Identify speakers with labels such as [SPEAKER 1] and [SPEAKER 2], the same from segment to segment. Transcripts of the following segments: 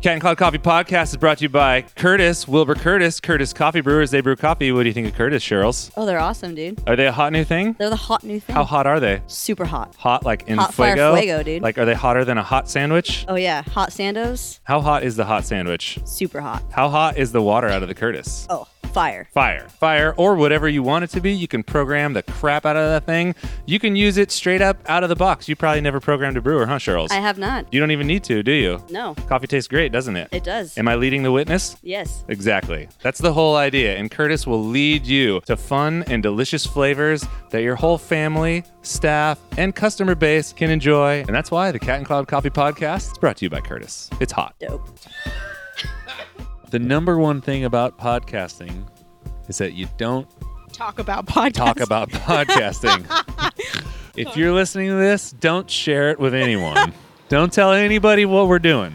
[SPEAKER 1] Cat and Cloud Coffee Podcast is brought to you by Curtis, Wilbur Curtis, Curtis Coffee Brewers. They brew coffee. What do you think of Curtis, Charles?
[SPEAKER 2] Oh, they're awesome, dude.
[SPEAKER 1] Are they a hot new thing?
[SPEAKER 2] They're the hot new thing.
[SPEAKER 1] How hot are they?
[SPEAKER 2] Super hot.
[SPEAKER 1] Hot like in
[SPEAKER 2] Hot fire
[SPEAKER 1] fuego?
[SPEAKER 2] fuego, dude.
[SPEAKER 1] Like, are they hotter than a hot sandwich?
[SPEAKER 2] Oh yeah, hot Sandos.
[SPEAKER 1] How hot is the hot sandwich?
[SPEAKER 2] Super hot.
[SPEAKER 1] How hot is the water out of the Curtis?
[SPEAKER 2] Oh, fire.
[SPEAKER 1] Fire. Fire, or whatever you want it to be. You can program the crap out of that thing. You can use it straight up out of the box. You probably never programmed a brewer, huh, Charles?
[SPEAKER 2] I have not.
[SPEAKER 1] you don't even need to, do you?
[SPEAKER 2] No,
[SPEAKER 1] Coffee tastes great, doesn't it?
[SPEAKER 2] it does.
[SPEAKER 1] Am I leading the witness?
[SPEAKER 2] yes.
[SPEAKER 1] Exactly. That's the whole idea. And Curtis will lead you to fun and delicious flavors that your whole family, staff, and customer base can enjoy. And that's why the Cat and Cloud Coffee Podcast is brought to you by Curtis. It's hot.
[SPEAKER 2] Dope.
[SPEAKER 1] The number one thing about podcasting is that you don't
[SPEAKER 3] talk about podcasts.
[SPEAKER 1] talk about podcasting. if you're listening to this, don't share it with anyone. don't tell anybody what we're doing.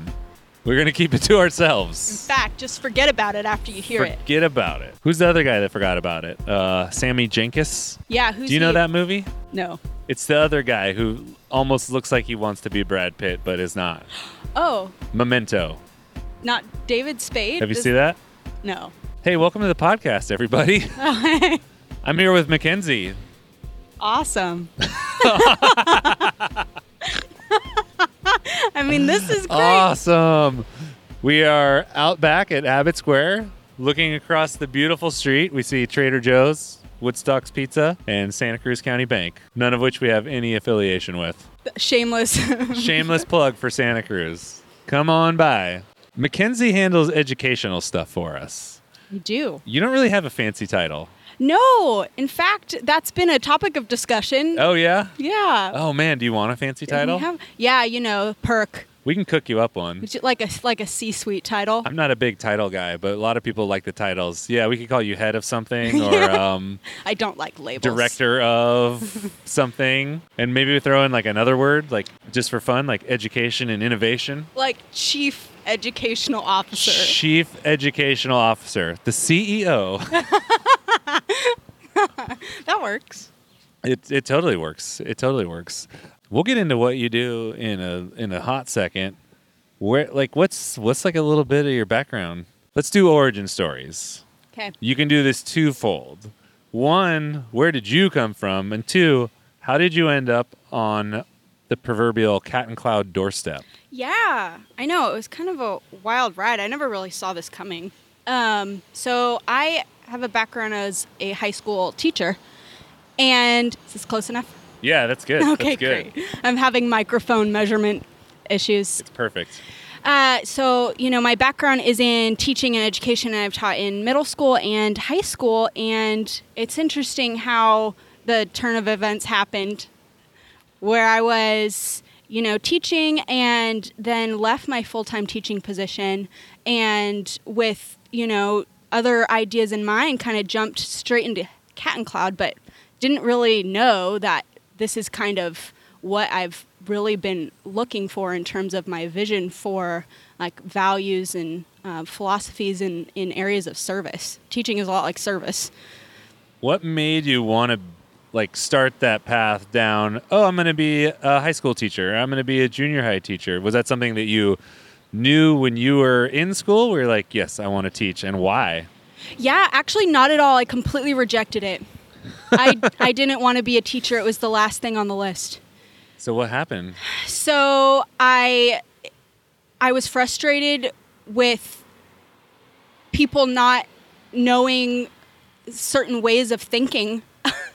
[SPEAKER 1] We're going to keep it to ourselves.
[SPEAKER 3] In fact, just forget about it after you hear it.
[SPEAKER 1] Forget about it. Who's the other guy that forgot about it? Uh, Sammy Jankis.
[SPEAKER 3] Yeah, who's
[SPEAKER 1] Do you know
[SPEAKER 3] he?
[SPEAKER 1] that movie?
[SPEAKER 3] No.
[SPEAKER 1] It's the other guy who almost looks like he wants to be Brad Pitt, but is not.
[SPEAKER 3] Oh,
[SPEAKER 1] Memento.
[SPEAKER 3] Not David Spade.
[SPEAKER 1] Have you seen that?
[SPEAKER 3] No.
[SPEAKER 1] Hey, welcome to the podcast, everybody. I'm here with Mackenzie.
[SPEAKER 3] awesome. I mean, this is great.
[SPEAKER 1] Awesome. We are out back at Abbott Square, looking across the beautiful street. We see Trader Joe's, Woodstock's Pizza, and Santa Cruz County Bank, none of which we have any affiliation with.
[SPEAKER 3] Shameless.
[SPEAKER 1] Shameless plug for Santa Cruz. Come on by. Mackenzie handles educational stuff for us.
[SPEAKER 3] you do.
[SPEAKER 1] You don't really have a fancy title.
[SPEAKER 3] No. In fact, that's been a topic of discussion.
[SPEAKER 1] Oh, yeah?
[SPEAKER 3] Yeah.
[SPEAKER 1] Oh, man. Do you want a fancy title?
[SPEAKER 3] have- yeah, you know, perk.
[SPEAKER 1] We can cook you up one.
[SPEAKER 3] Is like a like a C-suite title.
[SPEAKER 1] I'm not a big title guy, but a lot of people like the titles. Yeah, we could call you head of something or um,
[SPEAKER 3] I don't like labels.
[SPEAKER 1] director of something. And maybe we throw in like another word, like just for fun, like education and innovation.
[SPEAKER 3] Like chief educational officer.
[SPEAKER 1] Chief Educational Officer, the CEO.
[SPEAKER 3] that works.
[SPEAKER 1] It it totally works. It totally works. We'll get into what you do in a in a hot second. Where like what's what's like a little bit of your background? Let's do origin stories.
[SPEAKER 3] Okay.
[SPEAKER 1] You can do this twofold. One, where did you come from? And two, how did you end up on the proverbial cat and cloud doorstep?
[SPEAKER 3] Yeah, I know. It was kind of a wild ride. I never really saw this coming. Um, so I have a background as a high school teacher, and is this close enough?
[SPEAKER 1] Yeah, that's good.
[SPEAKER 3] Okay,
[SPEAKER 1] that's good.
[SPEAKER 3] great. I'm having microphone measurement issues.
[SPEAKER 1] It's perfect.
[SPEAKER 3] Uh, so, you know, my background is in teaching and education, and I've taught in middle school and high school. And it's interesting how the turn of events happened, where I was, you know, teaching and then left my full time teaching position, and with, you know, other ideas in mind, kind of jumped straight into Cat and Cloud, but didn't really know that this is kind of what I've really been looking for in terms of my vision for like values and uh, philosophies in, in areas of service. Teaching is a lot like service.
[SPEAKER 1] What made you want to like start that path down? Oh, I'm going to be a high school teacher. I'm going to be a junior high teacher. Was that something that you knew when you were in school? Where you're like, yes, I want to teach, and why?
[SPEAKER 3] Yeah, actually, not at all. I completely rejected it. I, I didn't want to be a teacher. It was the last thing on the list.
[SPEAKER 1] So what happened?
[SPEAKER 3] So I I was frustrated with people not knowing certain ways of thinking.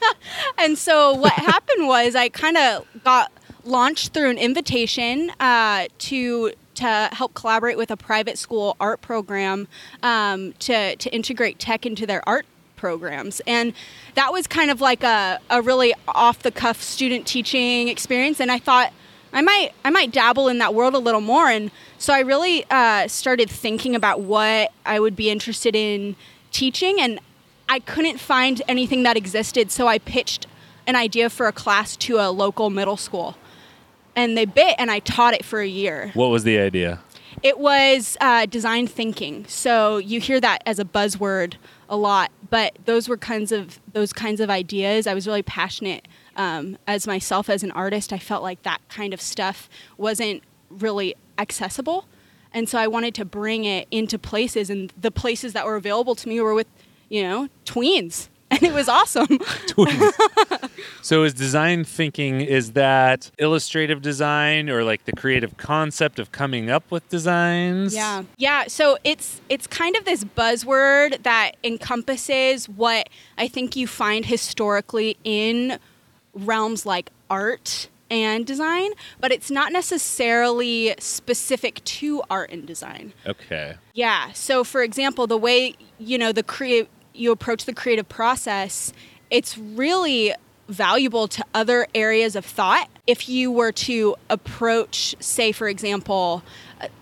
[SPEAKER 3] and so what happened was I kind of got launched through an invitation uh, to to help collaborate with a private school art program um, to to integrate tech into their art programs. And that was kind of like a, a really off the cuff student teaching experience and i thought i might i might dabble in that world a little more. And so i really uh, started thinking about what i would be interested in teaching and i couldn't find anything that existed so i pitched an idea for a class to a local middle school and they bit and i taught it for a year
[SPEAKER 1] What was the idea?
[SPEAKER 3] it was uh, design thinking. So you hear that as a buzzword a lot, but those were kinds of those kinds of ideas. I was really passionate um, as myself as an artist. I felt like that kind of stuff wasn't really accessible, and so I wanted to bring it into places, and the places that were available to me were with, you know, tweens, and it was awesome.
[SPEAKER 1] So is design thinking is that illustrative design or like the creative concept of coming up with designs?
[SPEAKER 3] Yeah. Yeah, so it's it's kind of this buzzword that encompasses what I think you find historically in realms like art and design, but it's not necessarily specific to art and design.
[SPEAKER 1] Okay.
[SPEAKER 3] Yeah. So, for example, the way you know the create you approach the creative process, it's really valuable to other areas of thought. If you were to approach, say, for example,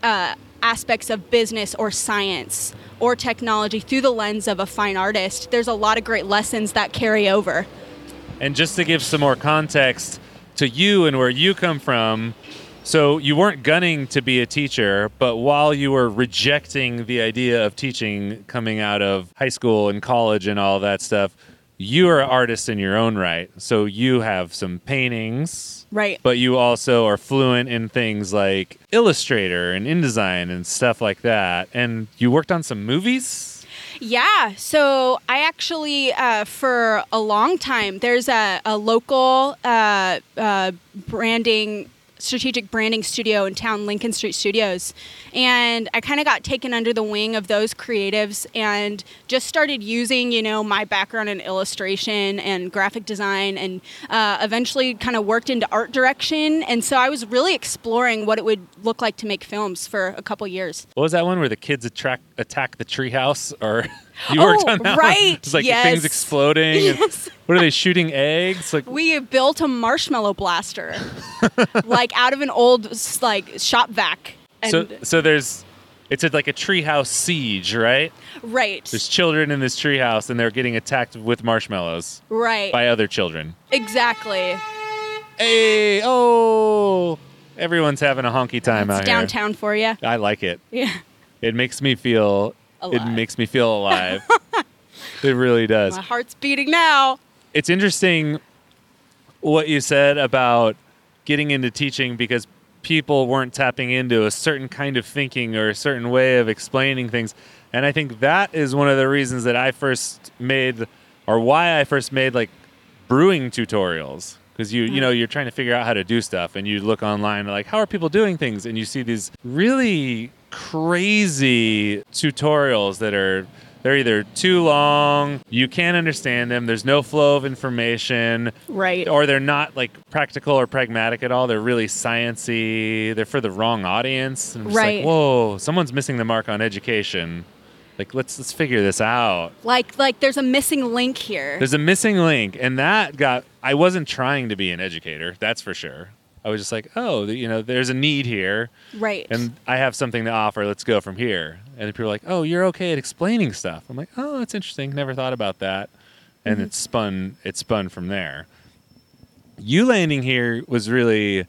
[SPEAKER 3] uh, aspects of business or science or technology through the lens of a fine artist, there's a lot of great lessons that carry over.
[SPEAKER 1] And just to give some more context to you and where you come from, so you weren't gunning to be a teacher, but while you were rejecting the idea of teaching coming out of high school and college and all that stuff, you are an artist in your own right. So you have some paintings,
[SPEAKER 3] Right.
[SPEAKER 1] but you also are fluent in things like Illustrator and InDesign and stuff like that. And you worked on some movies?
[SPEAKER 3] Yeah, so I actually, uh, for a long time, there's a, a local uh, uh, branding, strategic branding studio in town, Lincoln Street Studios. And I kind of got taken under the wing of those creatives and just started using, you know, my background in illustration and graphic design and uh, eventually kind of worked into art direction. And so I was really exploring what it would look like to make films for a couple years.
[SPEAKER 1] What was that one where the kids attract, attack the treehouse? Or you worked
[SPEAKER 3] Oh,
[SPEAKER 1] on that?
[SPEAKER 3] right,
[SPEAKER 1] It's like
[SPEAKER 3] yes.
[SPEAKER 1] things exploding.
[SPEAKER 3] Yes.
[SPEAKER 1] what are they shooting eggs? Like
[SPEAKER 3] We built a marshmallow blaster, like out of an old like shop vac.
[SPEAKER 1] So so there's it's like a treehouse siege, right?
[SPEAKER 3] right,
[SPEAKER 1] There's children in this treehouse and they're getting attacked with marshmallows
[SPEAKER 3] right,
[SPEAKER 1] by other children.
[SPEAKER 3] exactly.
[SPEAKER 1] Hey, oh, everyone's having a honky time out.
[SPEAKER 3] It's
[SPEAKER 1] out
[SPEAKER 3] downtown for you.
[SPEAKER 1] I like it.
[SPEAKER 3] Yeah,
[SPEAKER 1] It makes me feel it makes me feel alive. it really does.
[SPEAKER 3] my heart's beating now.
[SPEAKER 1] it's interesting what you said about getting into teaching because people weren't tapping into a certain kind of thinking or a certain way of explaining things. And I think that is one of the reasons that I first made or why I first made like brewing tutorials because you you know mm-hmm. you're trying to figure out how to do stuff and you look online like how are people doing things and you see these really crazy tutorials that are they're either too long, you can't understand them, there's no flow of information,
[SPEAKER 3] Right.
[SPEAKER 1] or they're not like practical or pragmatic at all. They're really sciency. They're for the wrong audience. And I'm
[SPEAKER 3] Right.
[SPEAKER 1] like, whoa, someone's missing the mark on education. Like let's let's figure this out.
[SPEAKER 3] Like like there's a missing link here.
[SPEAKER 1] There's a missing link, and that got. I wasn't trying to be an educator, that's for sure. I was just like, oh, you know, there's a need here,
[SPEAKER 3] right.
[SPEAKER 1] and I have something to offer. Let's go from here. And people are like, oh, you're okay at explaining stuff. I'm like, oh, that's interesting. Never thought about that. And
[SPEAKER 3] Mm-hmm.
[SPEAKER 1] it spun. It spun from there. You landing here was really,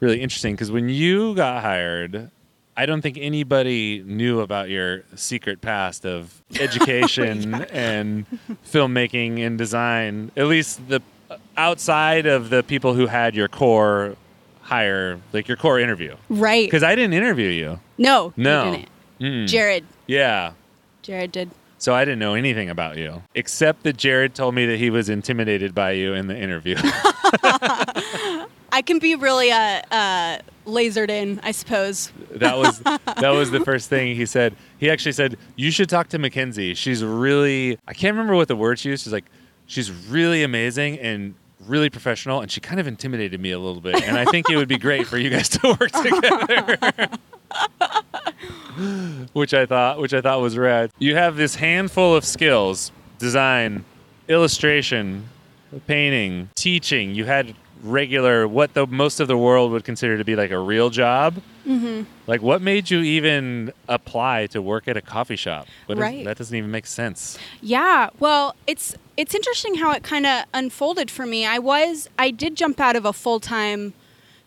[SPEAKER 1] really interesting because when you got hired, I don't think anybody knew about your secret past of education and filmmaking and design. At least the outside of the people who had your core hire, like your core interview.
[SPEAKER 3] right.
[SPEAKER 1] Because I didn't interview you.
[SPEAKER 3] no.
[SPEAKER 1] No. Mm.
[SPEAKER 3] Jared.
[SPEAKER 1] Yeah.
[SPEAKER 3] Jared did.
[SPEAKER 1] So I didn't know anything about you, except that Jared told me that he was intimidated by you in the interview.
[SPEAKER 3] I can be really uh, uh, lasered in, I suppose.
[SPEAKER 1] that was that was the first thing he said. He actually said you should talk to Mackenzie. She's really I can't remember what the word she used. She's like she's really amazing and really professional, and she kind of intimidated me a little bit. And I think it would be great for you guys to work together. which I thought which I thought was rad. You have this handful of skills: design, illustration, painting, teaching. You had regular what the most of the world would consider to be like a real job.
[SPEAKER 3] Mm-hmm.
[SPEAKER 1] Like, what made you even apply to work at a coffee shop? What is-
[SPEAKER 3] Right.
[SPEAKER 1] that doesn't even make sense.
[SPEAKER 3] Yeah, well, it's it's interesting how it kind of unfolded for me. I was I did jump out of a full-time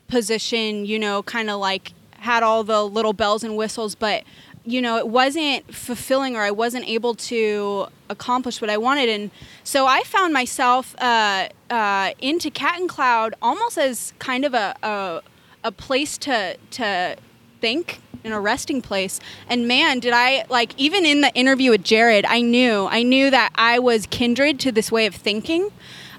[SPEAKER 3] position, you know, kind of like had all the little bells and whistles, but you know, it wasn't fulfilling or I wasn't able to accomplish what I wanted and so I found myself uh, uh, into Cat and Cloud almost as kind of a, a a place to to think in a resting place. And man, did I like even in the interview with Jared, I knew I knew that I was kindred to this way of thinking.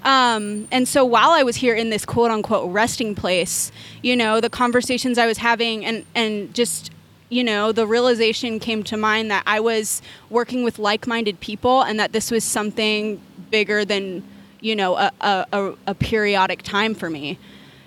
[SPEAKER 3] Um, and so while I was here in this quote unquote resting place, you know, the conversations I was having and and just you know, the realization came to mind that I was working with like-minded people and that this was something bigger than you know a, a, a periodic time for me.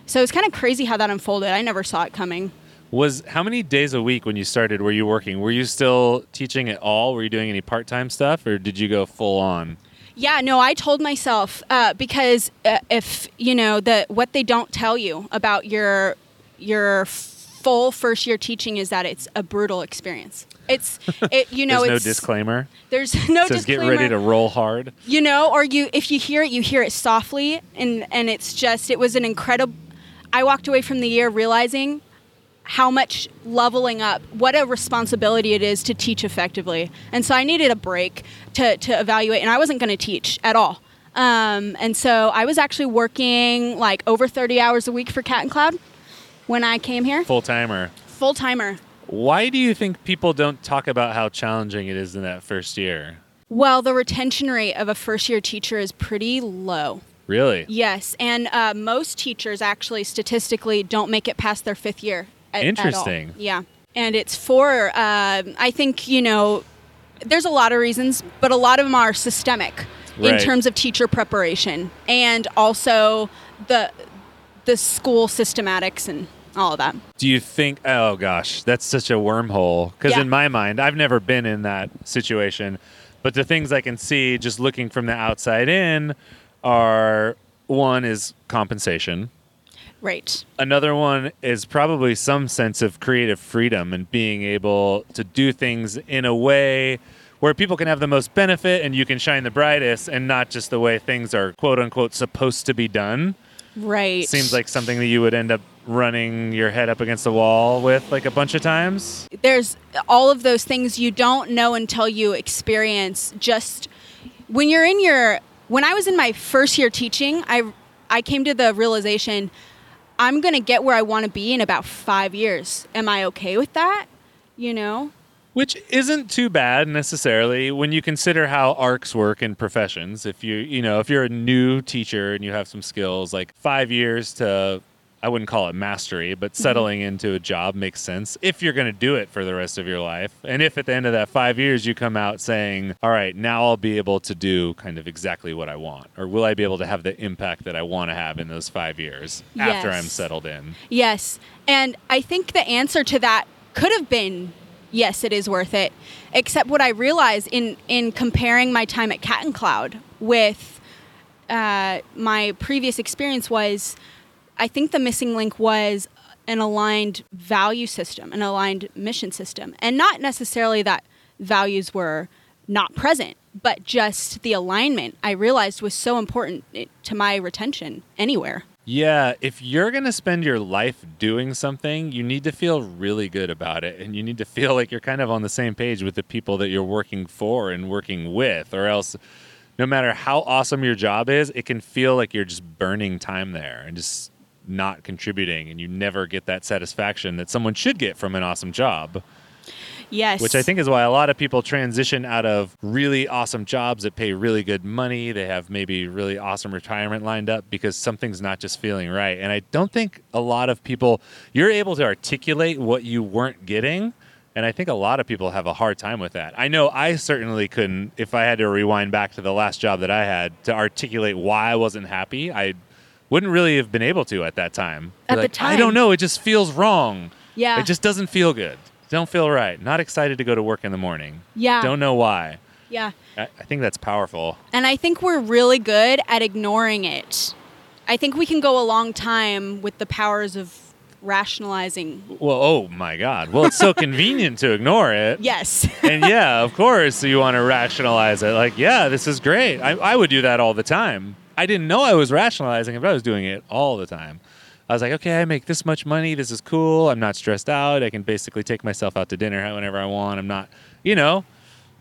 [SPEAKER 3] So it's kind of crazy how that unfolded. I never saw it coming.
[SPEAKER 1] Was how many days a week when you started were you working? Were you still teaching at all? Were you doing any part time stuff, or did you go full on?
[SPEAKER 3] Yeah, no, I told myself uh, because uh, if you know the what they don't tell you about your your full first year teaching is that it's a brutal experience. It's it you know
[SPEAKER 1] There's no disclaimer.
[SPEAKER 3] there's no
[SPEAKER 1] It says get ready to roll hard.
[SPEAKER 3] you know or you if you hear it you hear it softly and and it's just it was an incredible i walked away from the year realizing how much leveling up what a responsibility it is to teach effectively. And so i needed a break to to evaluate and i wasn't going to teach at all. Um, and so i was actually working like over 30 hours a week for cat and cloud when i came here.
[SPEAKER 1] Full timer.
[SPEAKER 3] full timer
[SPEAKER 1] Why do you think people don't talk about how challenging it is in that first year?
[SPEAKER 3] well the retention rate of a first year teacher is pretty low
[SPEAKER 1] Really?
[SPEAKER 3] Yes, and uh, most teachers actually statistically don't make it past their fifth year. At, at all.
[SPEAKER 1] Interesting.
[SPEAKER 3] Yeah, and it's for uh, I think you know there's a lot of reasons, but a lot of them are systemic in terms of teacher preparation and also the the school systematics and all of that.
[SPEAKER 1] Do you think? Oh gosh, that's such a wormhole. Because
[SPEAKER 3] Yeah.
[SPEAKER 1] in my mind, I've never been in that situation, but the things I can see just looking from the outside in are one is compensation.
[SPEAKER 3] Right.
[SPEAKER 1] Another one is probably some sense of creative freedom and being able to do things in a way where people can have the most benefit and you can shine the brightest and not just the way things are quote unquote supposed to be done.
[SPEAKER 3] Right.
[SPEAKER 1] Seems like something that you would end up running your head up against the wall with like a bunch of times.
[SPEAKER 3] there's all of those things you don't know until you experience just when you're in your when I was in my first year teaching, I I came to the realization I'm going to get where I want to be in about 5 years. Am I okay with that? You know?
[SPEAKER 1] Which isn't too bad necessarily when you consider how arcs work in professions. If you, you know, if you're a new teacher and you have some skills, like five years to, I wouldn't call it mastery, but settling into a job makes sense if you're going to do it for the rest of your life. And if at the end of that five years you come out saying, all right, now I'll be able to do kind of exactly what I want, or will I be able to have the impact that I want to have in those five years after I'm settled in?
[SPEAKER 3] Yes. And I think the answer to that could have been yes, it is worth it. Except what I realized in in comparing my time at Cat and Cloud with uh, my previous experience was I think the missing link was an aligned value system, an aligned mission system. And not necessarily that values were not present, but just the alignment I realized was so important eh, to my retention anywhere.
[SPEAKER 1] Yeah, if you're going to spend your life doing something, you need to feel really good about it. And you need to feel like you're kind of on the same page with the people that you're working for and working with, or else, no matter how awesome your job is, it can feel like you're just burning time there and just not contributing. And you never get that satisfaction that someone should get from an awesome job
[SPEAKER 3] Yes.
[SPEAKER 1] which I think is why a lot of people transition out of really awesome jobs that pay really good money. They have maybe really awesome retirement lined up because something's not just feeling right. And I don't think a lot of people, you're able to articulate what you weren't getting. And I think a lot of people have a hard time with that. I know I certainly couldn't, if I had to rewind back to the last job that I had to articulate why I wasn't happy, I wouldn't really have been able to at that time.
[SPEAKER 3] At
[SPEAKER 1] Be
[SPEAKER 3] the
[SPEAKER 1] like, I don't know. It just feels wrong.
[SPEAKER 3] Yeah.
[SPEAKER 1] It just doesn't feel good. Don't feel right. Not excited to go to work in the morning.
[SPEAKER 3] Yeah.
[SPEAKER 1] Don't know why.
[SPEAKER 3] Yeah.
[SPEAKER 1] I, I think that's powerful.
[SPEAKER 3] And I think we're really good at ignoring it. I think we can go a long time with the powers of rationalizing.
[SPEAKER 1] Well, oh my God. Well, it's so convenient to ignore it.
[SPEAKER 3] Yes.
[SPEAKER 1] And yeah, of course, you want to rationalize it. Like, yeah, this is great. I, I would do that all the time. I didn't know I was rationalizing it, but I was doing it all the time. I was like, okay, I make this much money. This is cool. I'm not stressed out. I can basically take myself out to dinner whenever I want. I'm not, you know,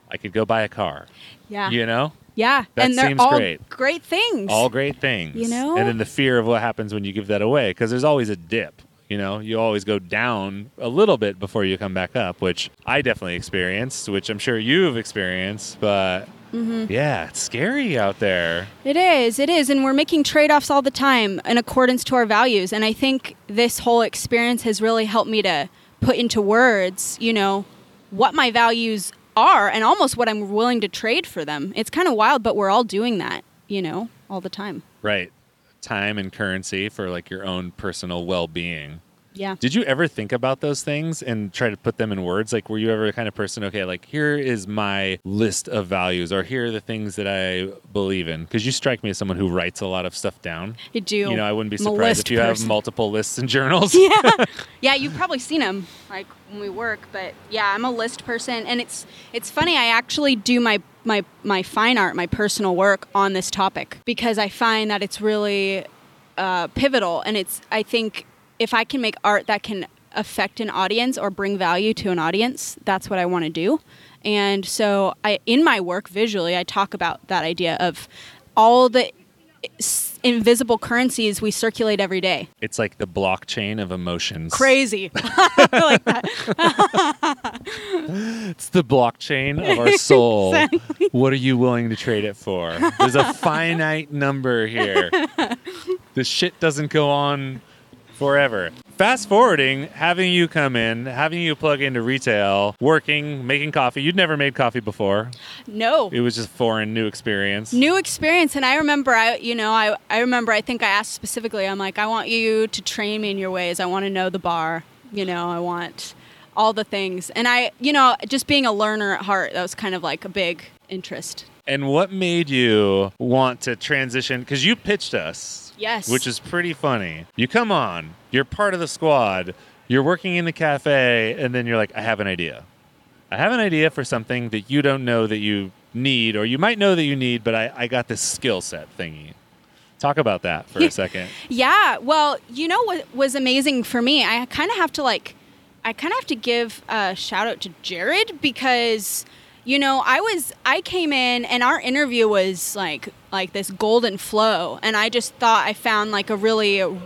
[SPEAKER 1] I could go buy a car.
[SPEAKER 3] yeah.
[SPEAKER 1] You know,
[SPEAKER 3] Yeah.
[SPEAKER 1] That
[SPEAKER 3] and they're
[SPEAKER 1] seems
[SPEAKER 3] all
[SPEAKER 1] great.
[SPEAKER 3] things.
[SPEAKER 1] all great things.
[SPEAKER 3] You know?
[SPEAKER 1] And then the fear of what happens when you give that away, because there's always a dip. You know, you always go down a little bit before you come back up, which I definitely experienced, which I'm sure you've experienced, but Mm-hmm. yeah, it's scary out there.
[SPEAKER 3] It is, it is. And we're making trade offs all the time in accordance to our values. And I think this whole experience has really helped me to put into words, you know, what my values are and almost what I'm willing to trade for them. It's kind of wild, but we're all doing that, you know, all the time.
[SPEAKER 1] Right. Time and currency for like your own personal well being.
[SPEAKER 3] Yeah.
[SPEAKER 1] Did you ever think about those things and try to put them in words? Like, were you ever the kind of person, okay, like, here is my list of values, or here are the things that I believe in? Because you strike me as someone who writes a lot of stuff down.
[SPEAKER 3] I do.
[SPEAKER 1] You know, I wouldn't be surprised if you have multiple lists and journals.
[SPEAKER 3] yeah yeah you've probably seen them like when we work but yeah i'm a list person and it's it's funny i actually do my my my fine art my personal work on this topic because i find that it's really uh, pivotal and it's i think if i can make art that can affect an audience or bring value to an audience that's what i want to do and so i in my work visually i talk about that idea of all the invisible currencies we circulate every day
[SPEAKER 1] It's like the blockchain of emotions.
[SPEAKER 3] crazy like that.
[SPEAKER 1] It's the blockchain of our soul. What are you willing to trade it for? There's a finite number here. The shit doesn't go on forever. Fast forwarding, having you come in, having you plug into retail, working, making coffee. You'd never made coffee before.
[SPEAKER 3] No.
[SPEAKER 1] It was just foreign, new experience.
[SPEAKER 3] New experience. And I remember, I, you know, I, I remember, I think I asked specifically, I'm like, I want you to train me in your ways. I want to know the bar. You know, I want all the things. And I, you know, just being a learner at heart, that was kind of like a big interest.
[SPEAKER 1] And what made you want to transition? Because you pitched us.
[SPEAKER 3] Yes.
[SPEAKER 1] Which is pretty funny. You come on, you're part of the squad, you're working in the cafe, and then you're like, I have an idea. I have an idea for something that you don't know that you need, or you might know that you need, but I, I got this skill set thingy. Talk about that for a second.
[SPEAKER 3] Yeah. Well, you know what was amazing for me? I kind of have to like, I kind of have to give a shout out to Jared because, you know, I was I came in and our interview was like like this golden flow, and I just thought I found like a really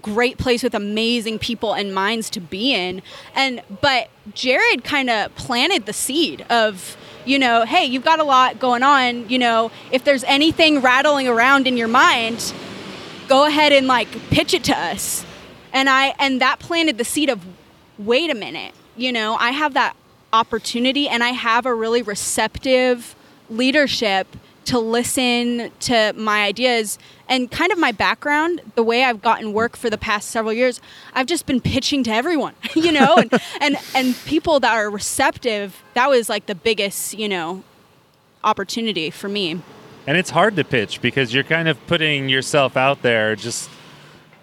[SPEAKER 3] great place with amazing people and minds to be in. And but jared kind of planted the seed of you know hey you've got a lot going on. You know if there's anything rattling around in your mind go ahead and like pitch it to us. And i and that planted the seed of wait a minute. You know i have that opportunity and i have a really receptive leadership to listen to my ideas and kind of my background the way i've gotten work for the past several years i've just been pitching to everyone you know and and, and people that are receptive that was like the biggest you know opportunity for me.
[SPEAKER 1] And it's hard to pitch because you're kind of putting yourself out there just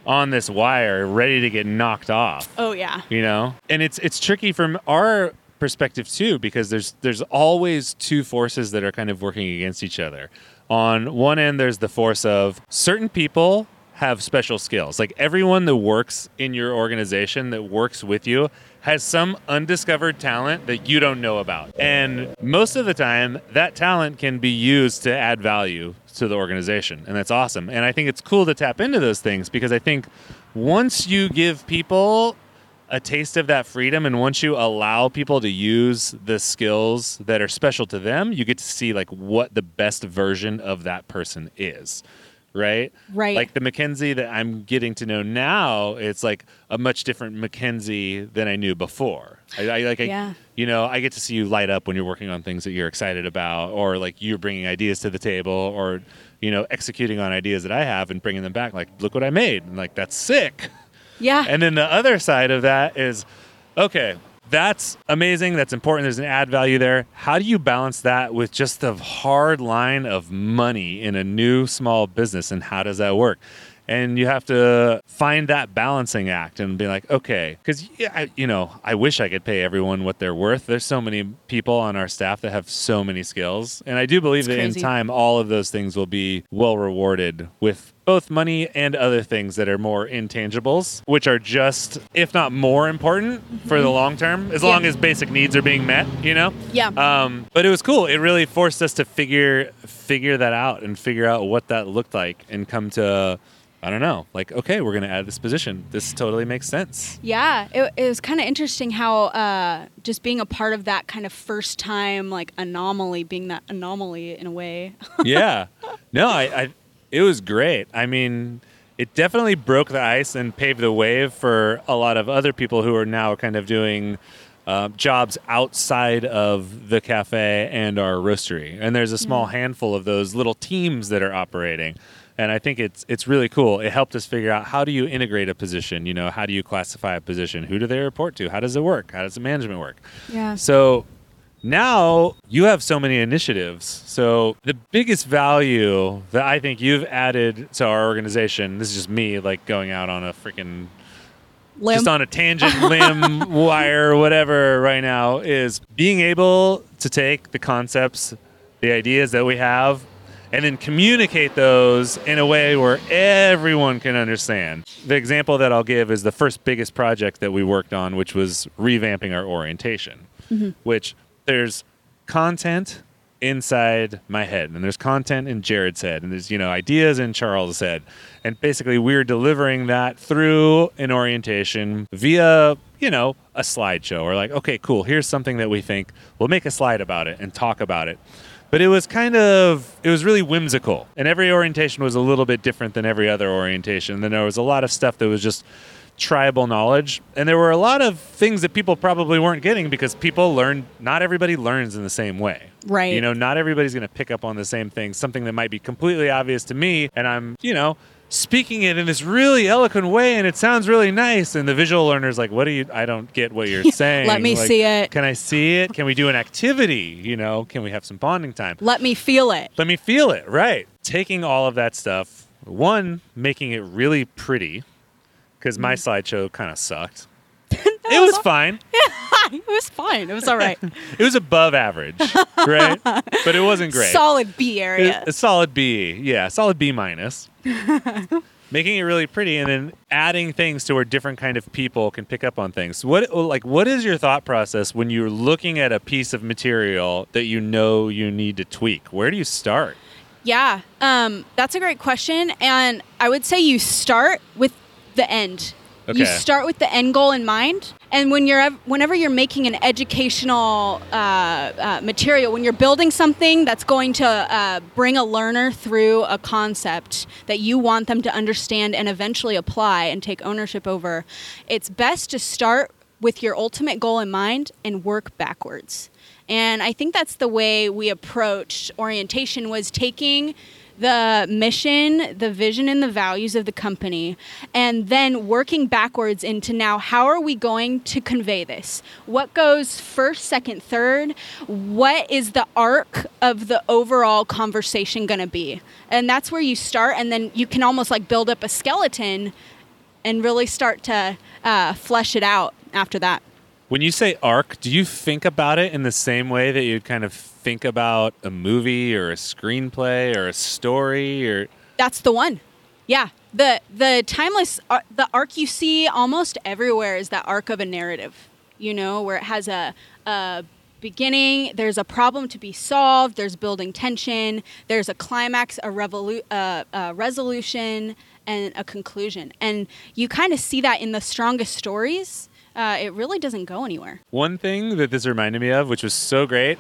[SPEAKER 1] on this wire, ready to get knocked off.
[SPEAKER 3] oh yeah.
[SPEAKER 1] You know? And it's it's tricky from our perspective too because there's there's always two forces that are kind of working against each other. On one end there's the force of certain people have special skills. Like everyone that works in your organization that works with you has some undiscovered talent that you don't know about. And most of the time that talent can be used to add value to the organization and that's awesome. And i think it's cool to tap into those things because i think once you give people a taste of that freedom. And once you allow people to use the skills that are special to them you get to see like what the best version of that person is right?
[SPEAKER 3] Right.
[SPEAKER 1] like the mackenzie that i'm getting to know now it's like a much different mackenzie than i knew before. I, I like I,
[SPEAKER 3] Yeah.
[SPEAKER 1] you know i get to see you light up when you're working on things that you're excited about or like you're bringing ideas to the table or you know executing on ideas that i have and bringing them back. Like look what i made. And like that's sick
[SPEAKER 3] yeah
[SPEAKER 1] and then the other side of that is okay, that's amazing. That's important. There's an add value there. How do you balance that with just the hard line of money in a new small business? And how does that work? And you have to find that balancing act and be like, okay, because yeah, I, you know, I wish I could pay everyone what they're worth. There's so many people on our staff that have so many skills, and I do believe
[SPEAKER 3] It's
[SPEAKER 1] that
[SPEAKER 3] crazy.
[SPEAKER 1] in time, all of those things will be well rewarded with both money and other things that are more intangibles, which are just, if not more important for the long term, as
[SPEAKER 3] Yeah.
[SPEAKER 1] long as basic needs are being met, you know?
[SPEAKER 3] Yeah.
[SPEAKER 1] Um, but it was cool. It really forced us to figure figure that out and figure out what that looked like and come to I don't know, like, okay, we're going to add this position. This totally makes sense.
[SPEAKER 3] Yeah, it, it was kind of interesting how uh, just being a part of that kind of first time like anomaly, being that anomaly in a way.
[SPEAKER 1] yeah. No, I, I, it was great. I mean, it definitely broke the ice and paved the way for a lot of other people who are now kind of doing uh, jobs outside of the cafe and our roastery. And there's a small handful of those little teams that are operating. And I think it's it's really cool. It helped us figure out how do you integrate a position. You know, how do you classify a position? Who do they report to? How does it work? How does the management work?
[SPEAKER 3] Yeah.
[SPEAKER 1] So now you have so many initiatives. So the biggest value that I think you've added to our organization, this is just me like going out on a freaking
[SPEAKER 3] Limb.
[SPEAKER 1] just on a tangent limb wire whatever right now is being able to take the concepts, the ideas that we have and then communicate those in a way where everyone can understand. The example that I'll give is the first biggest project that we worked on, which was revamping our orientation, mm-hmm. which there's content inside my head and there's content in Jared's head and there's you know ideas in Charles' head. And basically we're delivering that through an orientation via you know a slideshow or like okay cool here's something that we think we'll make a slide about it and talk about it but it was kind of it was really whimsical. And every orientation was a little bit different than every other orientation. And then there was a lot of stuff that was just tribal knowledge. And there were a lot of things that people probably weren't getting because people learn not everybody learns in the same way.
[SPEAKER 3] Right.
[SPEAKER 1] you know not everybody's going to pick up on the same thing something that might be completely obvious to me. And i'm you know speaking it in this really eloquent way and it sounds really nice. And the visual learner's like what do you i don't get what you're saying
[SPEAKER 3] Let me
[SPEAKER 1] Like,
[SPEAKER 3] see it.
[SPEAKER 1] can i see it? Can we do an activity? You know can we have some bonding time?
[SPEAKER 3] Let me feel it.
[SPEAKER 1] let me feel it right. Taking all of that stuff one making it really pretty because my mm. slideshow kind of sucked it was fine
[SPEAKER 3] it was fine. It was all right.
[SPEAKER 1] it was above average right but it wasn't great
[SPEAKER 3] Solid B area.
[SPEAKER 1] a solid b yeah solid b minus making it really pretty and then adding things to where different kind of people can pick up on things what like what is your thought process when you're looking at a piece of material that you know you need to tweak where do you start
[SPEAKER 3] Yeah, um, that's a great question, and I would say you start with the end. You start with the end goal in mind, and when you're whenever you're making an educational uh, uh, material, when you're building something that's going to uh, bring a learner through a concept that you want them to understand and eventually apply and take ownership over, it's best to start with your ultimate goal in mind and work backwards. And I think that's the way we approached orientation was taking the mission, the vision and the values of the company and then working backwards into now how are we going to convey this? What goes first, second, third? What is the arc of the overall conversation going to be? And that's where you start and then you can almost like build up a skeleton and really start to uh, flesh it out after that.
[SPEAKER 1] When you say arc, do you think about it in the same way that you'd kind of think about a movie or a screenplay or a story or
[SPEAKER 3] That's the one. Yeah. The the timeless ar- the arc you see almost everywhere is that arc of a narrative. You know, where it has a a beginning, there's a problem to be solved, there's building tension, there's a climax, a revolu- uh, a resolution and a conclusion. And you kind of see that in the strongest stories. Uh, it really doesn't go anywhere.
[SPEAKER 1] One thing that this reminded me of, which was so great,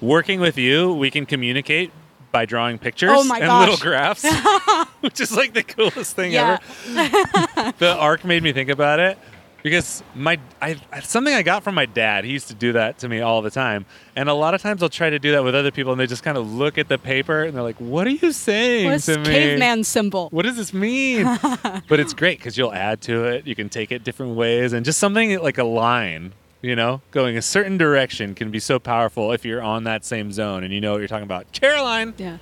[SPEAKER 1] working with you, we can communicate by drawing pictures
[SPEAKER 3] Oh
[SPEAKER 1] and
[SPEAKER 3] gosh.
[SPEAKER 1] little graphs, which is like the coolest thing
[SPEAKER 3] Yeah.
[SPEAKER 1] ever. the arc made me think about it because my I something I got from my dad. He used to do that to me all the time, and a lot of times I'll try to do that with other people, and they just kind of look at the paper and they're like, "What are you saying
[SPEAKER 3] What's
[SPEAKER 1] to me?"
[SPEAKER 3] caveman symbol?
[SPEAKER 1] what does this mean? but it's great because you'll add to it. You can take it different ways, and just something like a line, you know, going a certain direction can be so powerful if you're on that same zone and you know what you're talking about. Caroline,
[SPEAKER 3] Yeah.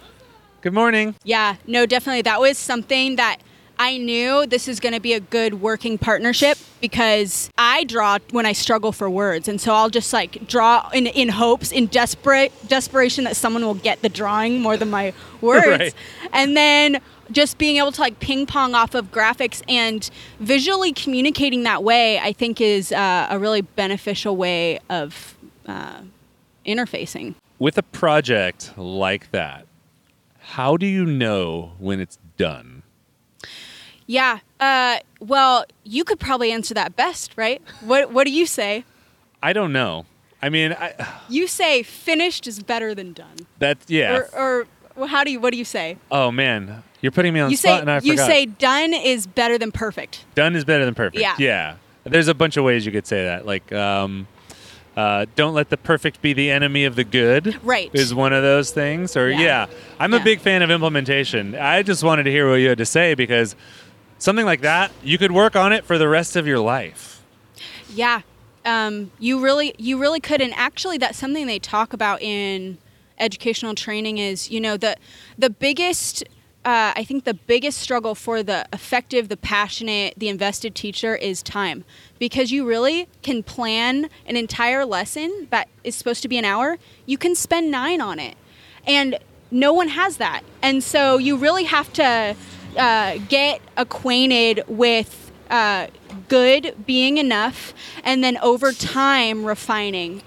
[SPEAKER 1] good morning.
[SPEAKER 3] Yeah, no, definitely. That was something that I knew this is going to be a good working partnership because I draw when I struggle for words. And so I'll just like draw in, in hopes, in desperate desperation that someone will get the drawing more than my words.
[SPEAKER 1] Right.
[SPEAKER 3] And then just being able to like ping pong off of graphics and visually communicating that way, I think is uh, a really beneficial way of uh, interfacing.
[SPEAKER 1] With a project like that, how do you know when it's done?
[SPEAKER 3] Yeah. Uh, well, you could probably answer that best, right? What What do you say?
[SPEAKER 1] I don't know. I mean, I,
[SPEAKER 3] You say finished is better than done.
[SPEAKER 1] that yeah.
[SPEAKER 3] Or, or well, how do you? What do you say?
[SPEAKER 1] oh man, you're putting me on
[SPEAKER 3] You
[SPEAKER 1] the spot,
[SPEAKER 3] say
[SPEAKER 1] and I
[SPEAKER 3] you
[SPEAKER 1] forgot.
[SPEAKER 3] say done is better than perfect.
[SPEAKER 1] done is better than perfect.
[SPEAKER 3] Yeah.
[SPEAKER 1] Yeah. There's a bunch of ways you could say that. Like, um, uh, don't let the perfect be the enemy of the good.
[SPEAKER 3] Right.
[SPEAKER 1] Is one of those things. Or
[SPEAKER 3] Yeah.
[SPEAKER 1] yeah, I'm a big fan of implementation. I just wanted to hear what you had to say because something like that, you could work on it for the rest of your life.
[SPEAKER 3] Yeah, um, you really you really could, and actually, that's something they talk about in educational training. Is you know the the biggest. Uh, I think the biggest struggle for the effective, the passionate, the invested teacher is time. Because you really can plan an entire lesson that is supposed to be an hour, you can spend nine on it. And no one has that. And so you really have to uh, get acquainted with uh, good being enough and then over time refining.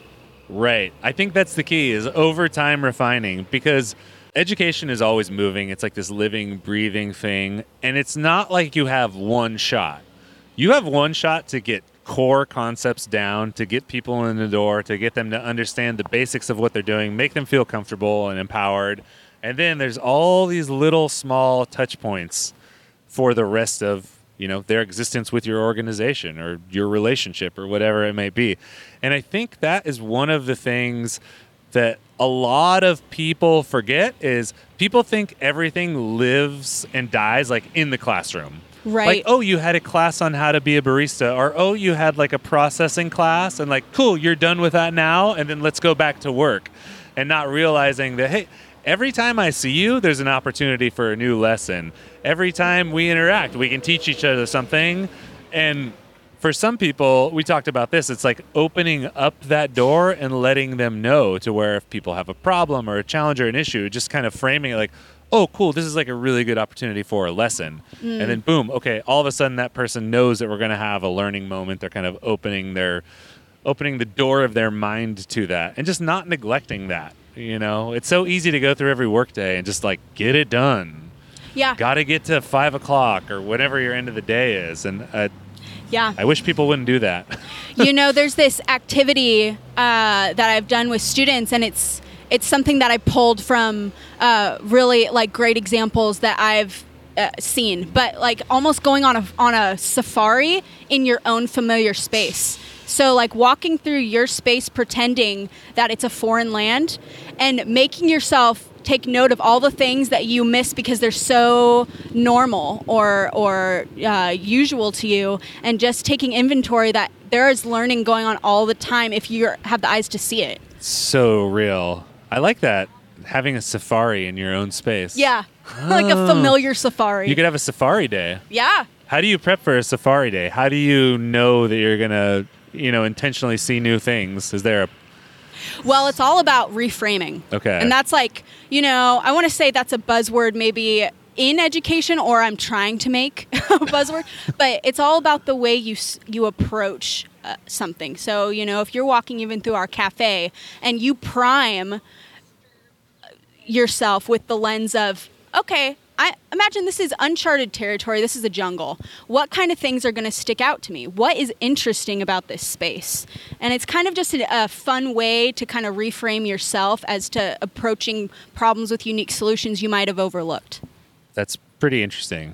[SPEAKER 1] Right. I think that's the key is over time refining because education is always moving. It's like this living, breathing thing. And it's not like you have one shot. You have one shot to get core concepts down, to get people in the door, to get them to understand the basics of what they're doing, make them feel comfortable and empowered. And then there's all these little small touch points for the rest of you know their existence with your organization or your relationship or whatever it may be. And i think that is one of the things that a lot of people forget is people think everything lives and dies like in the classroom.
[SPEAKER 3] Right.
[SPEAKER 1] like oh you had a class on how to be a barista or oh you had like a processing class and like cool you're done with that now and then let's go back to work. And not realizing that hey every time i see you there's an opportunity for a new lesson. Every time we interact we can teach each other something. And for some people we talked about this it's like opening up that door and letting them know to where if people have a problem or a challenge or an issue just kind of framing it like oh cool this is like a really good opportunity for a lesson. And then boom okay all of a sudden that person knows that we're going to have a learning moment. They're kind of opening their opening the door of their mind to that and just not neglecting that you know it's so easy to go through every workday and just like get it done
[SPEAKER 3] Yeah.
[SPEAKER 1] got to get to five o'clock or whatever your end of the day is and uh,
[SPEAKER 3] Yeah.
[SPEAKER 1] i wish people wouldn't do that
[SPEAKER 3] you know, there's this activity uh, that I've done with students, and it's it's something that I pulled from uh, really like great examples that I've uh, seen. But like almost going on a on a safari in your own familiar space. So like walking through your space, pretending that it's a foreign land, and making yourself take note of all the things that you miss because they're so normal or or uh, usual to you, and just taking inventory that there is learning going on all the time if you have the eyes to see it.
[SPEAKER 1] so real. I like that. Having a safari in your own space.
[SPEAKER 3] Yeah, like a familiar safari.
[SPEAKER 1] you could have a safari day.
[SPEAKER 3] Yeah.
[SPEAKER 1] how do you prep for a safari day? How do you know that you're gonna you know intentionally see new things is there a
[SPEAKER 3] Well, it's all about reframing.
[SPEAKER 1] Okay.
[SPEAKER 3] And that's like, you know, I want to say that's a buzzword maybe in education or I'm trying to make a buzzword, but it's all about the way you you approach uh, something. So, you know, if you're walking even through our cafe and you prime yourself with the lens of, okay, I imagine this is uncharted territory. This is a jungle. What kind of things are going to stick out to me? What is interesting about this space? And it's kind of just a, a fun way to kind of reframe yourself as to approaching problems with unique solutions you might have overlooked.
[SPEAKER 1] that's pretty interesting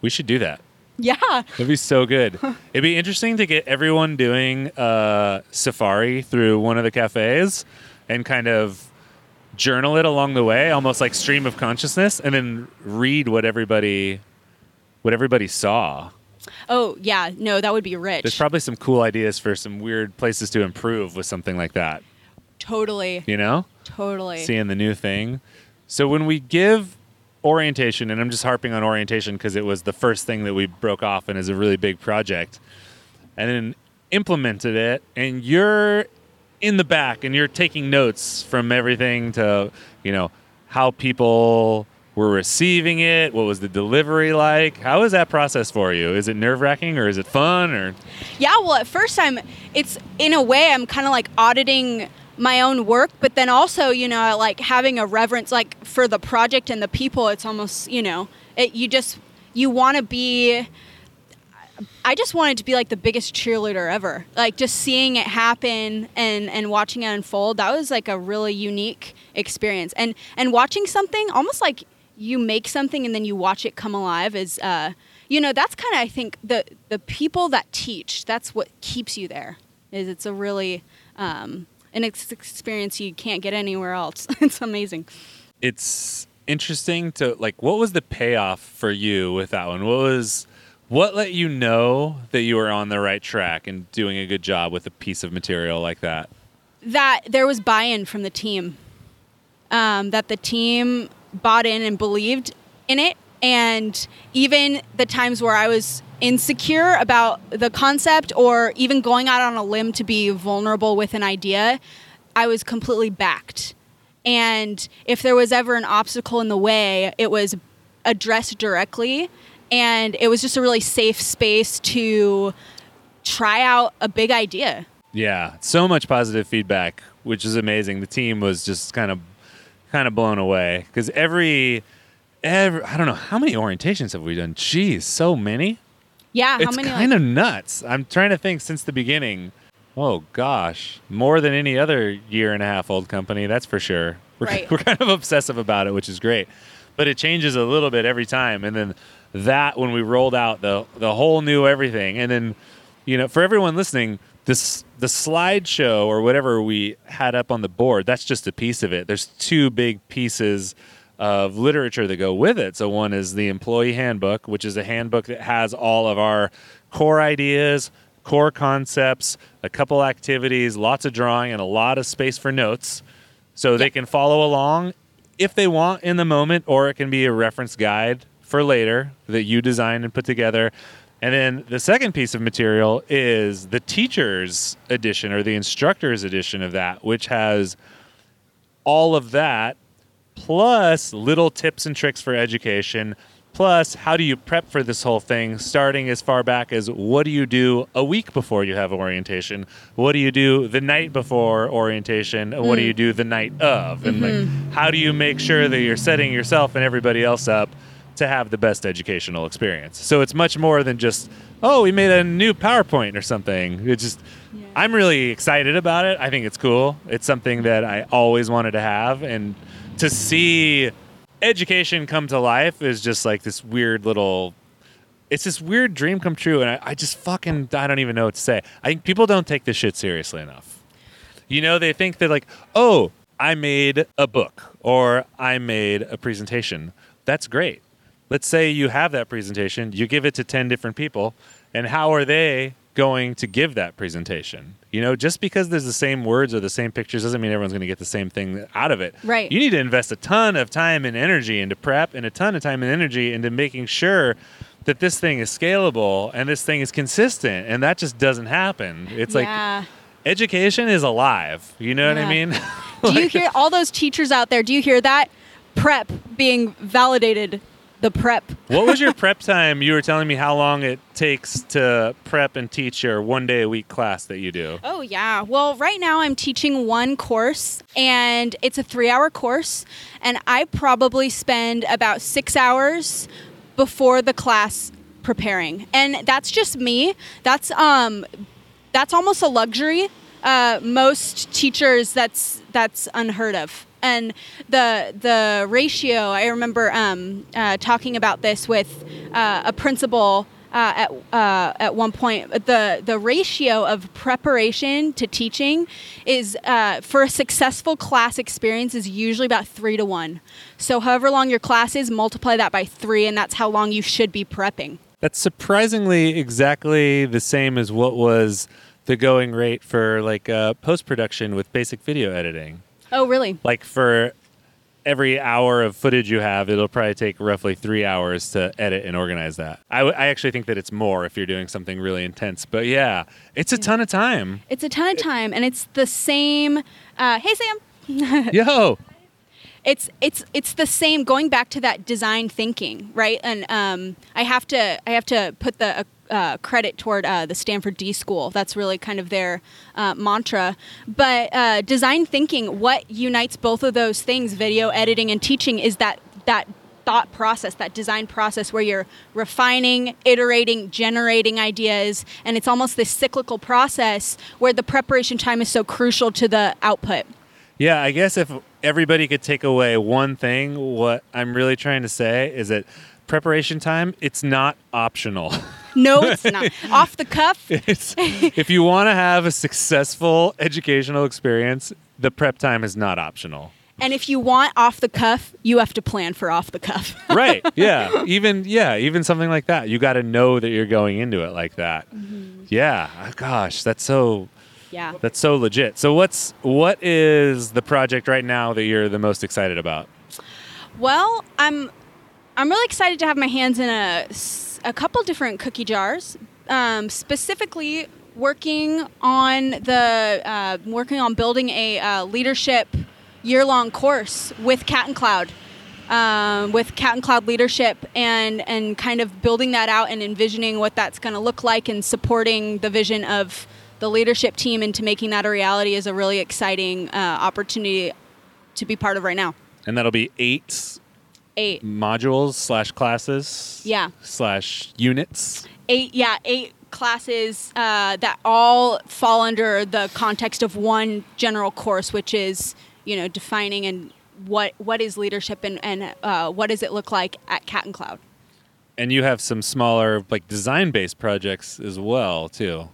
[SPEAKER 1] we should do that
[SPEAKER 3] Yeah.
[SPEAKER 1] That'd be so good. It'd be interesting to get everyone doing uh, safari through one of the cafes and kind of journal it along the way, almost like stream of consciousness, and then read what everybody what everybody saw.
[SPEAKER 3] Oh, yeah. No, that would be rich.
[SPEAKER 1] There's probably some cool ideas for some weird places to improve with something like that.
[SPEAKER 3] totally.
[SPEAKER 1] You know,
[SPEAKER 3] Totally.
[SPEAKER 1] seeing the new thing. So when we give orientation, and I'm just harping on orientation because it was the first thing that we broke off and is a really big project, and then implemented it, and you're in the back and you're taking notes from everything to, you know, how people were receiving it, what was the delivery like? How is that process for you? Is it nerve wracking or is it fun or
[SPEAKER 3] Yeah, well, at first I'm it's in a way I'm kind of like auditing my own work, but then also, you know, like having a reverence like for the project and the people, it's almost, you know, it, you just you want to be I just wanted to be like the biggest cheerleader ever. Like just seeing it happen and and watching it unfold. That was like a really unique experience. And and watching something almost like you make something and then you watch it come alive is uh you know, that's kind of I think the the people that teach, that's what keeps you there. Is it's a really um an ex- experience you can't get anywhere else. it's amazing.
[SPEAKER 1] It's interesting to like what was the payoff for you with that one? What was what let you know that you were on the right track and doing a good job with a piece of material like that?
[SPEAKER 3] That there was buy in from the team, um, that the team bought in and believed in it. And even the times where I was insecure about the concept or even going out on a limb to be vulnerable with an idea, I was completely backed. And if there was ever an obstacle in the way, it was addressed directly and it was just a really safe space to try out a big idea.
[SPEAKER 1] Yeah, so much positive feedback, which is amazing. The team was just kind of kind of blown away because every every I don't know how many orientations have we done. Jeez, so many.
[SPEAKER 3] Yeah,
[SPEAKER 1] it's
[SPEAKER 3] how many?
[SPEAKER 1] kind
[SPEAKER 3] like-
[SPEAKER 1] of nuts. I'm trying to think since the beginning. Oh gosh, more than any other year and a half old company, that's for sure. We're,
[SPEAKER 3] Right.
[SPEAKER 1] we're kind of obsessive about it, which is great. But it changes a little bit every time. And then that when we rolled out the the whole new everything, and then you know for everyone listening, this the slideshow or whatever we had up on the board, that's just a piece of it. There's two big pieces of literature that go with it. So one is the employee handbook, which is a handbook that has all of our core ideas, core concepts, a couple activities, lots of drawing, and a lot of space for notes. So they can follow along if they want in the moment, or it can be a reference guide for later that you design and put together. And then the second piece of material is the teacher's edition or the instructor's edition of that, which has all of that plus little tips and tricks for education plus how do you prep for this whole thing starting as far back as what do you do a week before you have orientation? What do you do the night before orientation? And what do mm. you do the night of? And like mm-hmm. how do you make sure that you're setting yourself and everybody else up to have the best educational experience. So it's much more than just oh we made a new powerpoint or something. It's just i'm really excited about it. I think it's cool. It's something that i always wanted to have. And to see education come to life is just like this weird little it's this weird dream come true. And I, I just fucking i don't even know what to say. I think people don't take this shit seriously enough. You know they think they're like oh i made a book or i made a presentation. That's great let's say you have that presentation you give it to 10 different people and how are they going to give that presentation you know just because there's the same words or the same pictures doesn't mean everyone's going to get the same thing out of it
[SPEAKER 3] Right.
[SPEAKER 1] you need to invest a ton of time and energy into prep and a ton of time and energy into making sure that this thing is scalable and this thing is consistent and that just doesn't happen it's
[SPEAKER 3] yeah.
[SPEAKER 1] like education is alive you know what i
[SPEAKER 3] Yeah.
[SPEAKER 1] mean
[SPEAKER 3] do you hear all those teachers out there? Do you hear that? Prep being validated. The prep.
[SPEAKER 1] what was your prep time you were telling me how long it takes to prep and teach your one day a week class that you do
[SPEAKER 3] Oh, yeah. Well, right now I'm teaching one course, and it's a three hour course, and I probably spend about six hours before the class preparing. And that's just me. That's, um, that's almost a luxury. Uh, most teachers, that's, that's unheard of. And the the ratio, I remember um, uh, talking about this with uh, a principal uh, at uh, at one point. The the ratio of preparation to teaching is uh, for a successful class experience is usually about three to one. So however long your class is, multiply that by three, and that's how long you should be prepping.
[SPEAKER 1] That's surprisingly exactly the same as what was the going rate for like uh, post production with basic video editing.
[SPEAKER 3] Oh, really?
[SPEAKER 1] Like for every hour of footage you have, it'll probably take roughly three hours to edit and organize that. I, w- I actually think that it's more if you're doing something really intense. But yeah, it's a ton of time.
[SPEAKER 3] It's a ton of time, and it's the same. Uh, hey, Sam.
[SPEAKER 1] Yo,
[SPEAKER 3] it's it's it's the same going back to that design thinking right and um, i have to i have to put the uh, credit toward uh, the stanford d school that's really kind of their uh, mantra but uh, design thinking what unites both of those things video editing and teaching is that that thought process, that design process where you're refining, iterating, generating ideas, and it's almost this cyclical process where the preparation time is so crucial to the output.
[SPEAKER 1] Yeah, I guess if everybody could take away one thing, what I'm really trying to say is that preparation time, it's not optional.
[SPEAKER 3] No, it's not. Off the cuff,
[SPEAKER 1] It's, if you want to have a successful educational experience, the prep time is not optional.
[SPEAKER 3] and if you want off the cuff, you have to plan for off the cuff.
[SPEAKER 1] right. Yeah. Even yeah even something like that. You got to know that you're going into it like that. Mm-hmm. Yeah. Oh, gosh that's so
[SPEAKER 3] yeah.
[SPEAKER 1] that's so legit. So what's what is the project right now that you're the most excited about?
[SPEAKER 3] Well, I'm I'm really excited to have my hands in a, a couple different cookie jars, um, specifically working on the uh, working on building a uh, leadership year long course with Cat and Cloud. Um, with Cat and Cloud leadership and and kind of building that out and envisioning what that's going to look like and supporting the vision of the leadership team into making that a reality is a really exciting uh, opportunity to be part of right now.
[SPEAKER 1] and that'll be eight
[SPEAKER 3] Eight.
[SPEAKER 1] modules slash classes
[SPEAKER 3] Yeah.
[SPEAKER 1] slash units
[SPEAKER 3] eight yeah eight classes uh, that all fall under the context of one general course which is you know defining and what what is leadership and, and uh, what does it look like at cat and cloud
[SPEAKER 1] and you have some smaller like design based projects as well too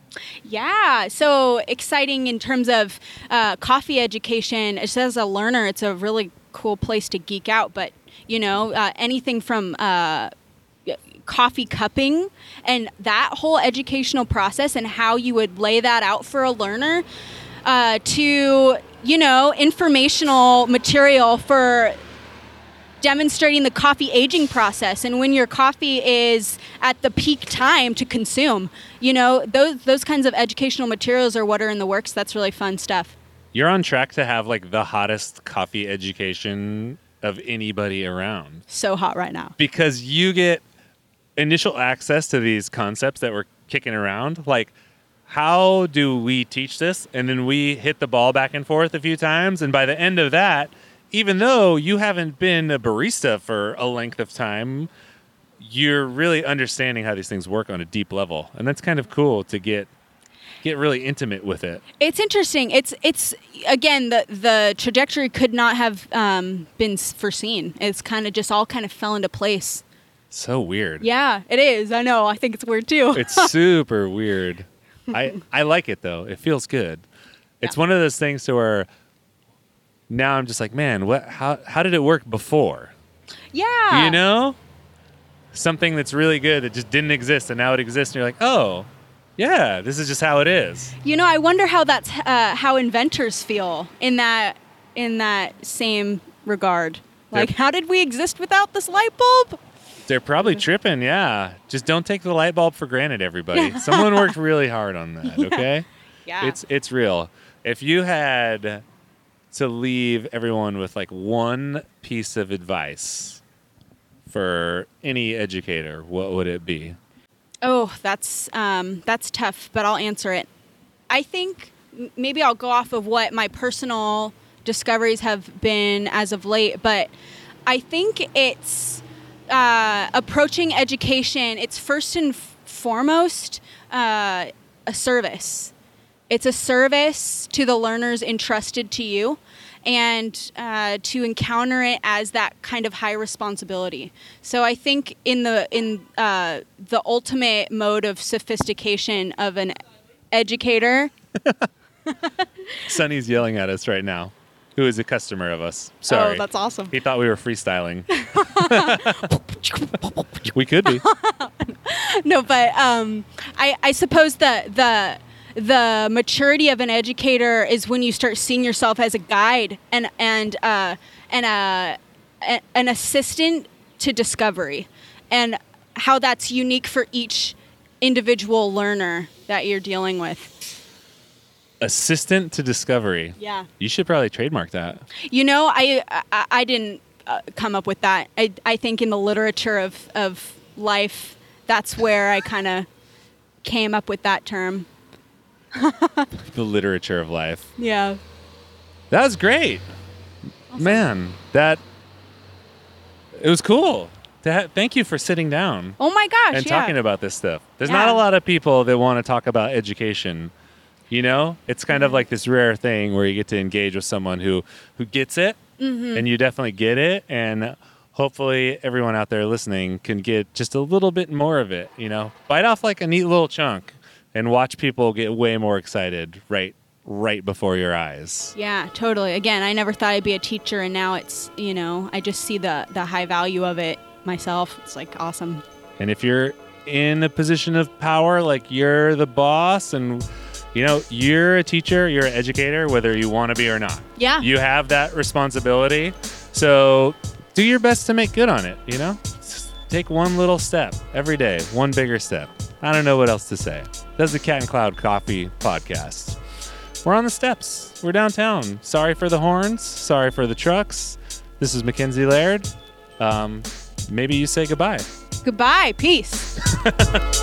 [SPEAKER 3] yeah so exciting in terms of uh, coffee education just as a learner it's a really cool place to geek out but you know uh, anything from uh, coffee cupping and that whole educational process and how you would lay that out for a learner uh, to you know informational material for demonstrating the coffee aging process and when your coffee is at the peak time to consume. You know those those kinds of educational materials are what are in the works that's really fun stuff.
[SPEAKER 1] You're on track to have like the hottest coffee education of anybody around.
[SPEAKER 3] So hot right now.
[SPEAKER 1] Because you get initial access to these concepts that we're kicking around like how do we teach this? And then we hit the ball back and forth a few times and by the end of that even though you haven't been a barista for a length of time you're really understanding how these things work on a deep level. And that's kind of cool to get get really intimate with it
[SPEAKER 3] It's interesting. It's it's again the the trajectory could not have um, been foreseen. It's kind of just all kind of fell into place.
[SPEAKER 1] so weird
[SPEAKER 3] Yeah, it is. I know. I think it's weird too.
[SPEAKER 1] it's super weird. I I like it though. It feels good. It's
[SPEAKER 3] Yeah.
[SPEAKER 1] one of those things to where now I'm just like, man, what? How how did it work before?
[SPEAKER 3] yeah.
[SPEAKER 1] You know, something that's really good that just didn't exist and now it exists, and you're like, oh, yeah, this is just how it is.
[SPEAKER 3] You know, I wonder how that's uh, how inventors feel in that in that same regard. Like,
[SPEAKER 1] They're-
[SPEAKER 3] how did we exist without this light bulb?
[SPEAKER 1] They're probably tripping. Yeah, just don't take the light bulb for granted, everybody. Someone worked really hard on that. Okay.
[SPEAKER 3] Yeah.
[SPEAKER 1] It's it's real. If you had to leave everyone with like one piece of advice for any educator, what would it be?
[SPEAKER 3] Oh, that's um, that's tough, but I'll answer it. I think maybe I'll go off of what my personal discoveries have been as of late, but I think it's uh, approaching education. It's first and foremost uh, a service. It's a service to the learners entrusted to you, and uh, to encounter it as that kind of high responsibility. So I think in the in uh, the ultimate mode of sophistication of an educator,
[SPEAKER 1] Sunny's yelling at us right now, who is a customer of us. Sorry.
[SPEAKER 3] Oh, that's awesome.
[SPEAKER 1] He thought we were freestyling. we could be.
[SPEAKER 3] no, but um, I, I suppose the the the maturity of an educator is when you start seeing yourself as a guide and and uh, and a, a an assistant to discovery, and how that's unique for each individual learner that you're dealing with.
[SPEAKER 1] Assistant to discovery.
[SPEAKER 3] Yeah.
[SPEAKER 1] You should probably trademark that.
[SPEAKER 3] You know, I I, I didn't uh, come up with that. I I think in the literature of of life, that's where I kind of came up with that term.
[SPEAKER 1] The literature of life.
[SPEAKER 3] Yeah.
[SPEAKER 1] That was great. Man, that It was cool. To ha- thank you for sitting down
[SPEAKER 3] Oh my gosh,
[SPEAKER 1] and
[SPEAKER 3] yeah.
[SPEAKER 1] talking about this stuff. There's not a lot of people that want to talk about education. You know, it's kind of
[SPEAKER 3] Mm-hmm.
[SPEAKER 1] like this rare thing where you get to engage with someone who who gets it,
[SPEAKER 3] Mm-hmm.
[SPEAKER 1] and you definitely get it, and hopefully everyone out there listening can get just a little bit more of it. You know, bite off like a neat little chunk, and watch people get way more excited right right before your eyes.
[SPEAKER 3] Yeah, totally. Again, I never thought I'd be a teacher, and now it's you know I just see the the high value of it myself. It's like awesome.
[SPEAKER 1] And if you're in a position of power, like you're the boss and you know, you're a teacher, you're an educator, whether you want to be or not.
[SPEAKER 3] Yeah.
[SPEAKER 1] You have that responsibility. So do your best to make good on it, you know? Just take one little step every day, one bigger step. I don't know what else to say. That's the Cat and Cloud Coffee podcast. We're on the steps. We're downtown. Sorry for the horns. Sorry for the trucks. This is Mackenzie Laird. Um, maybe you say goodbye.
[SPEAKER 3] Goodbye. Peace.